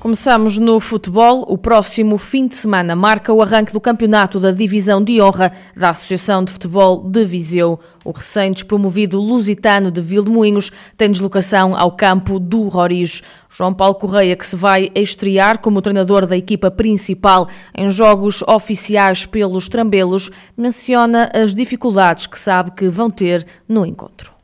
Começamos no futebol. O próximo fim de semana marca o arranque do campeonato da Divisão de Honra da Associação de Futebol de Viseu. O recém-despromovido Lusitano de Vildemoinhos tem deslocação ao campo do Roriz. João Paulo Correia, que se vai estrear como treinador da equipa principal em jogos oficiais pelos Trambelos, menciona as dificuldades que sabe que vão ter no encontro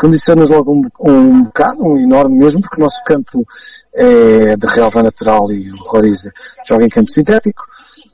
condiciona-nos logo um, um bocado, um enorme mesmo, porque o nosso campo é de relva natural e o Roriz joga em campo sintético.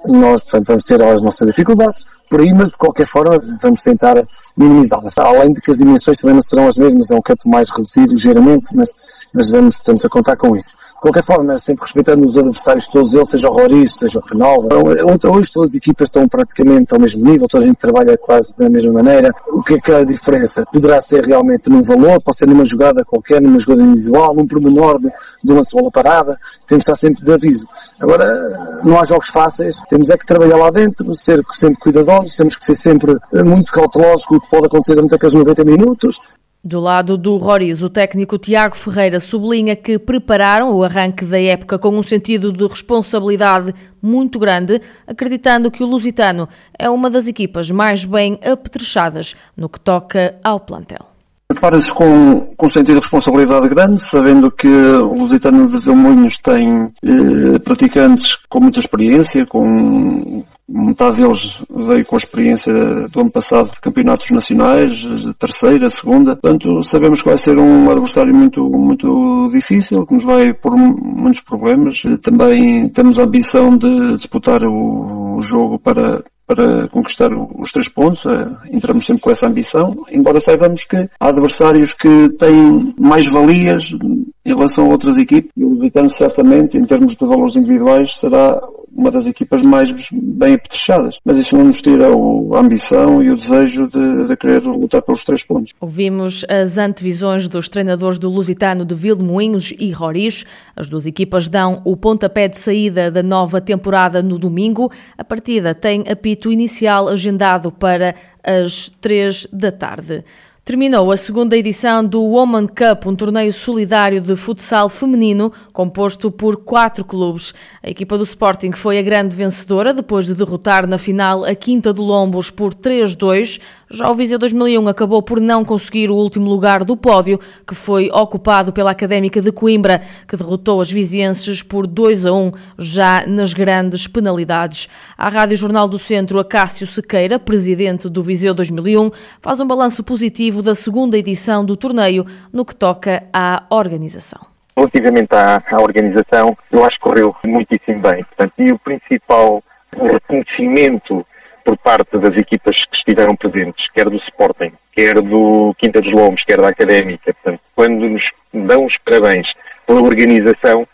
Nós, portanto, vamos ter as nossas dificuldades por aí, mas de qualquer forma vamos tentar minimizá-las. Além de que as dimensões também não serão as mesmas, é um campo mais reduzido ligeiramente, mas, mas vamos, portanto, a contar com isso. De qualquer forma, sempre respeitando os adversários todos eles, seja o Roriz, seja o Renal. Então, hoje todas as equipas estão praticamente ao mesmo nível, toda a gente trabalha quase da mesma maneira. O que é que é a diferença? Poderá ser realmente num valor, pode ser numa jogada qualquer, numa jogada individual, num pormenor de, de uma bola parada, temos de estar sempre de aviso. Agora, não há jogos fáceis, temos é que trabalhar lá dentro, ser sempre cuidadosos, temos que ser sempre muito cautelosos com o que pode acontecer durante aqueles 90 minutos. Do lado do Roriz, o técnico Tiago Ferreira sublinha que prepararam o arranque da época com um sentido de responsabilidade muito grande, acreditando que o Lusitano é uma das equipas mais bem apetrechadas no que toca ao plantel. Prepara-se com, com sentido de responsabilidade grande, sabendo que o Lusitano de Vilmoinhos tem eh, praticantes com muita experiência, com Metade deles veio com a experiência do ano passado de campeonatos nacionais, terceira, segunda. Portanto, sabemos que vai ser um adversário muito, muito difícil, que nos vai pôr muitos problemas. Também temos a ambição de disputar o, o jogo para, para conquistar os três pontos. É, entramos sempre com essa ambição, embora saibamos que há adversários que têm mais valias em relação a outras equipes. E o Lusitano, certamente, em termos de valores individuais, será uma das equipas mais bem apetrechadas. Mas isso não nos tira a ambição e o desejo de, de, querer lutar pelos três pontos. Ouvimos as antevisões dos treinadores do Lusitano de Vilmoinhos e Roriz. As duas equipas dão o pontapé de saída da nova temporada no domingo. A partida tem apito inicial agendado para as três da tarde. Terminou a segunda edição do Woman Cup, um torneio solidário de futsal feminino composto por quatro clubes. A equipa do Sporting foi a grande vencedora depois de derrotar na final a Quinta do Lombos por 3-2. Já o Viseu 2001 acabou por não conseguir o último lugar do pódio, que foi ocupado pela Académica de Coimbra, que derrotou as vizienses por 2 a 1, já nas grandes penalidades. A Rádio Jornal do Centro, Acácio Sequeira, presidente do Viseu 2001, faz um balanço positivo da segunda edição do torneio no que toca à organização. Relativamente à, à organização, eu acho que correu muitíssimo bem. Portanto, e o principal reconhecimento por parte das equipas que estiveram presentes, quer do Sporting, quer do Quinta dos Lombos, quer da Académica. Portanto, quando nos dão os parabéns pela organização,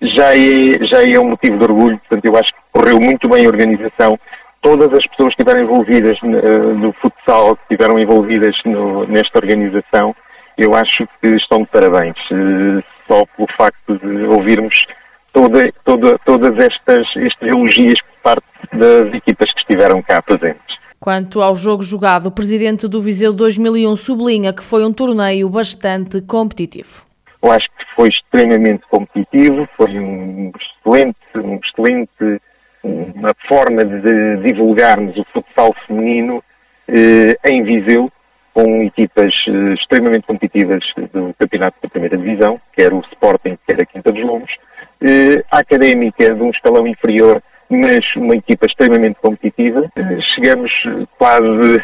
já é, já é um motivo de orgulho. Portanto, eu acho que correu muito bem a organização. Todas as pessoas que estiveram envolvidas no, no futsal, que estiveram envolvidas no, nesta organização, eu acho que estão de parabéns. Eh, só pelo facto de ouvirmos toda, toda, todas estas, estes elogios por parte das equipas que estiveram cá presentes. Quanto ao jogo jogado, o presidente do Viseu 2001 sublinha que foi um torneio bastante competitivo. Eu acho que foi extremamente competitivo, foi um excelente, um excelente uma forma de divulgarmos o futsal feminino eh, em Viseu, com equipas eh, extremamente competitivas do campeonato da primeira divisão, quer o Sporting, quer a Quinta dos Lombos, eh, a Académica de um escalão inferior mas uma equipa extremamente competitiva. Chegamos quase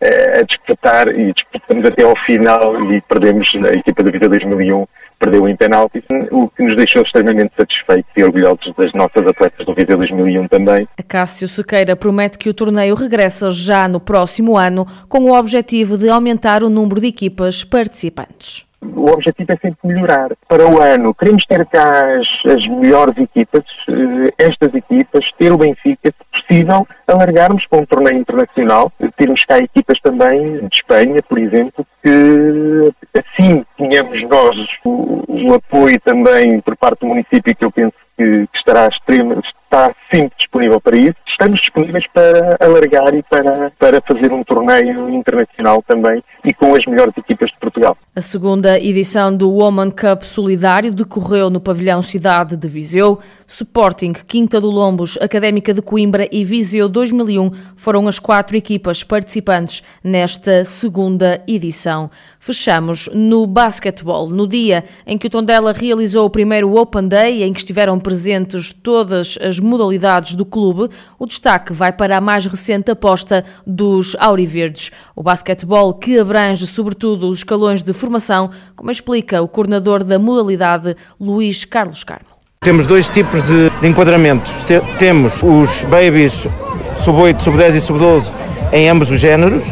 eh, a disputar e disputamos até ao final e perdemos a equipa da Vida 2001 perdeu em penaltis, o que nos deixou extremamente satisfeitos e orgulhosos das nossas atletas do Viseu 2001 também. Cássio Sequeira promete que o torneio regressa já no próximo ano com o objetivo de aumentar o número de equipas participantes o objetivo é sempre melhorar. Para o ano, queremos ter cá as, as melhores equipas, eh, estas equipas, ter o Benfica, se possível, alargarmos para um torneio internacional, termos cá equipas também de Espanha, por exemplo, que assim tenhamos nós o, o apoio também por parte do município, que eu penso que, que estará extremo, está sempre disponível para isso, estamos disponíveis para alargar e para, para fazer um torneio internacional também e com as melhores equipas de Portugal. A segunda edição do Woman Cup Solidário decorreu no pavilhão Cidade de Viseu. Sporting, Quinta do Lombos, Académica de Coimbra e Viseu 2001 foram as quatro equipas participantes nesta segunda edição. Fechamos no basquetebol, no dia em que o Tondela realizou o primeiro Open Day, em que estiveram presentes todas as modalidades do clube, o destaque vai para a mais recente aposta dos Auriverdes. O basquetebol que abrange sobretudo os escalões de formação, como explica o coordenador da modalidade, Luís Carlos Carmo. Temos dois tipos de, de enquadramentos. Temos os babies sub-8, sub-10 e sub-12 em ambos os géneros,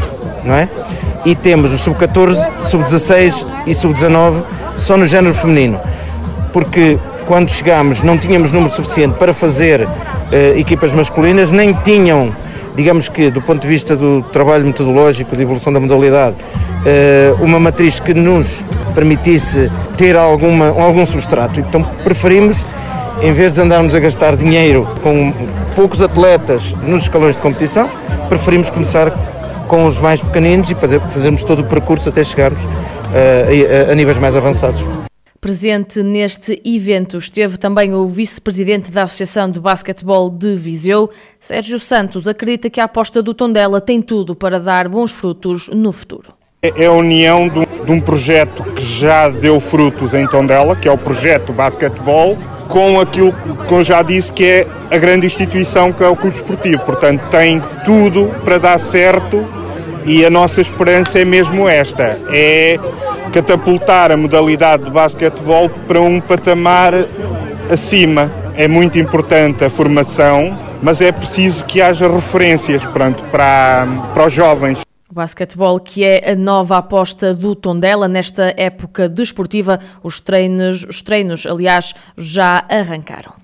não é? E temos os sub-14, sub-16 e sub-19 só no género feminino. Porque quando chegámos não tínhamos número suficiente para fazer uh, equipas masculinas, nem tinham, digamos que do ponto de vista do trabalho metodológico, de evolução da modalidade, uh, uma matriz que nos permitisse ter alguma, algum substrato. Então preferimos, em vez de andarmos a gastar dinheiro com poucos atletas nos escalões de competição, preferimos começar com os mais pequeninos e fazermos todo o percurso até chegarmos uh, a, a níveis mais avançados. Presente neste evento esteve também o vice-presidente da Associação de Basquetebol de Viseu, Sérgio Santos, acredita que a aposta do Tondela tem tudo para dar bons frutos no futuro. É a união de um projeto que já deu frutos em Tondela, que é o projeto Basquetebol, com aquilo que eu já disse que é a grande instituição que é o Clube Esportivo. Portanto, tem tudo para dar certo e a nossa esperança é mesmo esta: é catapultar a modalidade de basquetebol para um patamar acima. É muito importante a formação, mas é preciso que haja referências pronto, para, para os jovens. Basquetebol, que é a nova aposta do Tondela nesta época desportiva, os treinos, os treinos, aliás, já arrancaram.